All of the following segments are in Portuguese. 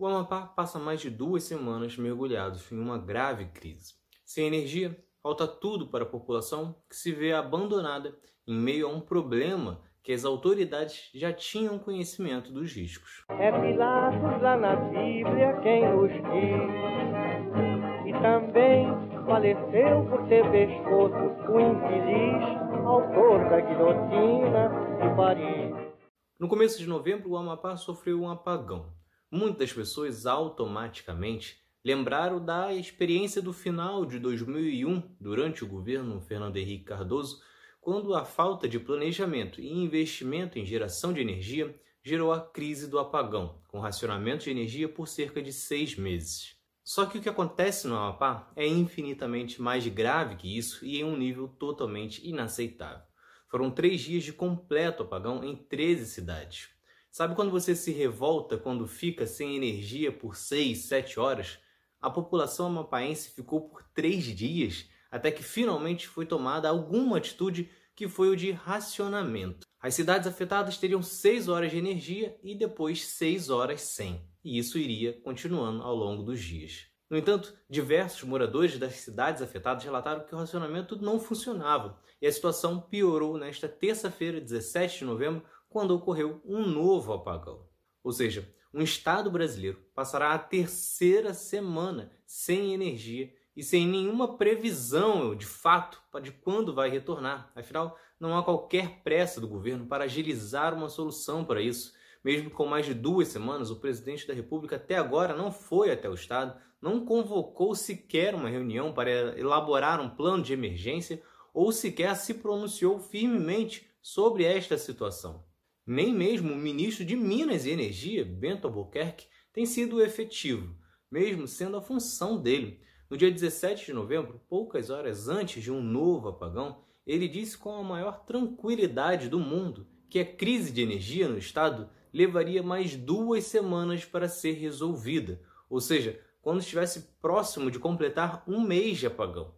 o Amapá passa mais de duas semanas mergulhados em uma grave crise. Sem energia, falta tudo para a população que se vê abandonada em meio a um problema que as autoridades já tinham conhecimento dos riscos. É Pilatos lá na Bíblia quem nos diz, e também faleceu por ter pescoço o infeliz autor da guilhotina de Paris. No começo de novembro, o Amapá sofreu um apagão. Muitas pessoas automaticamente lembraram da experiência do final de 2001, durante o governo Fernando Henrique Cardoso, quando a falta de planejamento e investimento em geração de energia gerou a crise do apagão, com racionamento de energia por cerca de seis meses. Só que o que acontece no Amapá é infinitamente mais grave que isso e em um nível totalmente inaceitável. Foram três dias de completo apagão em 13 cidades. Sabe quando você se revolta quando fica sem energia por 6, 7 horas? A população amapaense ficou por três dias até que finalmente foi tomada alguma atitude que foi o de racionamento. As cidades afetadas teriam 6 horas de energia e depois 6 horas sem, e isso iria continuando ao longo dos dias. No entanto, diversos moradores das cidades afetadas relataram que o racionamento não funcionava e a situação piorou nesta terça-feira, 17 de novembro, quando ocorreu um novo apagão. Ou seja, um estado brasileiro passará a terceira semana sem energia e sem nenhuma previsão de fato de quando vai retornar. Afinal, não há qualquer pressa do governo para agilizar uma solução para isso. Mesmo com mais de duas semanas, o presidente da República até agora não foi até o Estado, não convocou sequer uma reunião para elaborar um plano de emergência ou sequer se pronunciou firmemente sobre esta situação. Nem mesmo o ministro de Minas e Energia, Bento Albuquerque, tem sido efetivo, mesmo sendo a função dele. No dia 17 de novembro, poucas horas antes de um novo apagão, ele disse com a maior tranquilidade do mundo que a crise de energia no estado levaria mais duas semanas para ser resolvida, ou seja, quando estivesse próximo de completar um mês de apagão.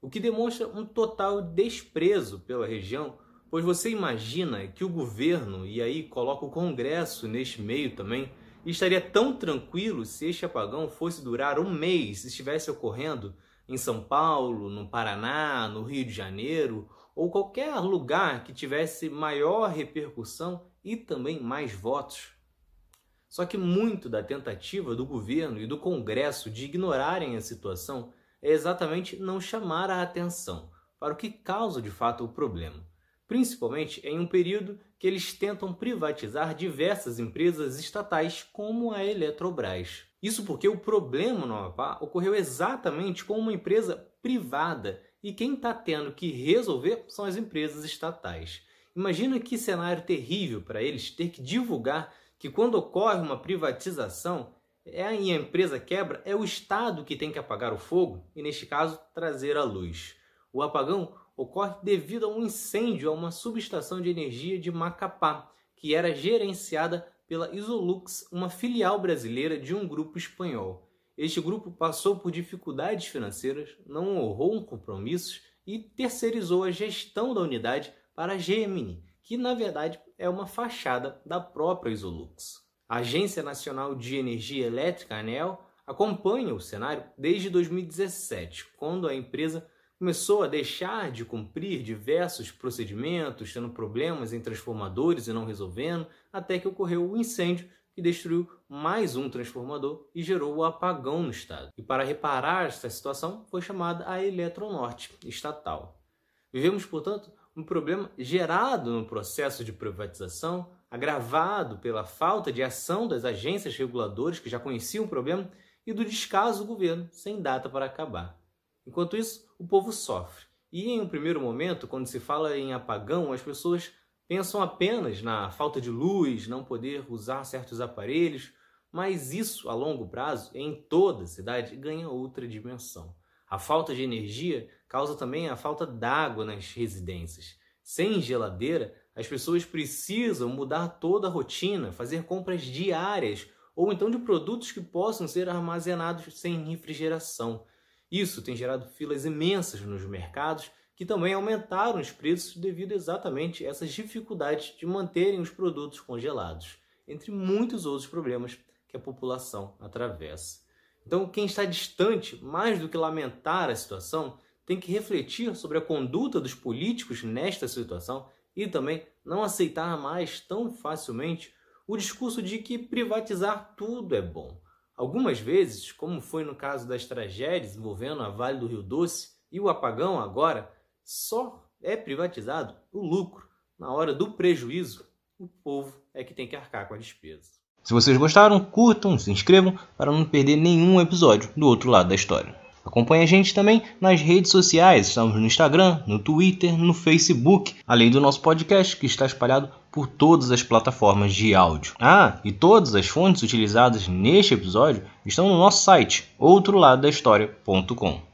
O que demonstra um total desprezo pela região Pois você imagina que o governo, e aí coloca o Congresso neste meio também, estaria tão tranquilo se este apagão fosse durar um mês, estivesse ocorrendo em São Paulo, no Paraná, no Rio de Janeiro, ou qualquer lugar que tivesse maior repercussão e também mais votos. Só que muito da tentativa do governo e do Congresso de ignorarem a situação é exatamente não chamar a atenção para o que causa de fato o problema principalmente em um período que eles tentam privatizar diversas empresas estatais como a Eletrobras. Isso porque o problema no Amapá ocorreu exatamente com uma empresa privada e quem está tendo que resolver são as empresas estatais. Imagina que cenário terrível para eles ter que divulgar que quando ocorre uma privatização é a empresa quebra, é o Estado que tem que apagar o fogo e, neste caso, trazer a luz. O apagão ocorre devido a um incêndio a uma subestação de energia de Macapá, que era gerenciada pela Isolux, uma filial brasileira de um grupo espanhol. Este grupo passou por dificuldades financeiras, não honrou compromissos e terceirizou a gestão da unidade para a Gemini, que na verdade é uma fachada da própria Isolux. A Agência Nacional de Energia Elétrica, ANEL, acompanha o cenário desde 2017, quando a empresa começou a deixar de cumprir diversos procedimentos, tendo problemas em transformadores e não resolvendo, até que ocorreu o um incêndio que destruiu mais um transformador e gerou o apagão no estado. E para reparar esta situação foi chamada a Eletronorte estatal. Vivemos, portanto, um problema gerado no processo de privatização, agravado pela falta de ação das agências reguladoras que já conheciam o problema e do descaso do governo sem data para acabar. Enquanto isso, o povo sofre. E em um primeiro momento, quando se fala em apagão, as pessoas pensam apenas na falta de luz, não poder usar certos aparelhos, mas isso a longo prazo, em toda a cidade, ganha outra dimensão. A falta de energia causa também a falta d'água nas residências. Sem geladeira, as pessoas precisam mudar toda a rotina, fazer compras diárias ou então de produtos que possam ser armazenados sem refrigeração. Isso tem gerado filas imensas nos mercados, que também aumentaram os preços devido exatamente a essas dificuldades de manterem os produtos congelados, entre muitos outros problemas que a população atravessa. Então, quem está distante, mais do que lamentar a situação, tem que refletir sobre a conduta dos políticos nesta situação e também não aceitar mais tão facilmente o discurso de que privatizar tudo é bom. Algumas vezes, como foi no caso das tragédias envolvendo a Vale do Rio Doce e o apagão agora, só é privatizado o lucro. Na hora do prejuízo, o povo é que tem que arcar com a despesa. Se vocês gostaram, curtam, se inscrevam para não perder nenhum episódio do outro lado da história. Acompanhe a gente também nas redes sociais, estamos no Instagram, no Twitter, no Facebook, além do nosso podcast que está espalhado por todas as plataformas de áudio. Ah, e todas as fontes utilizadas neste episódio estão no nosso site, outroladodahistoria.com.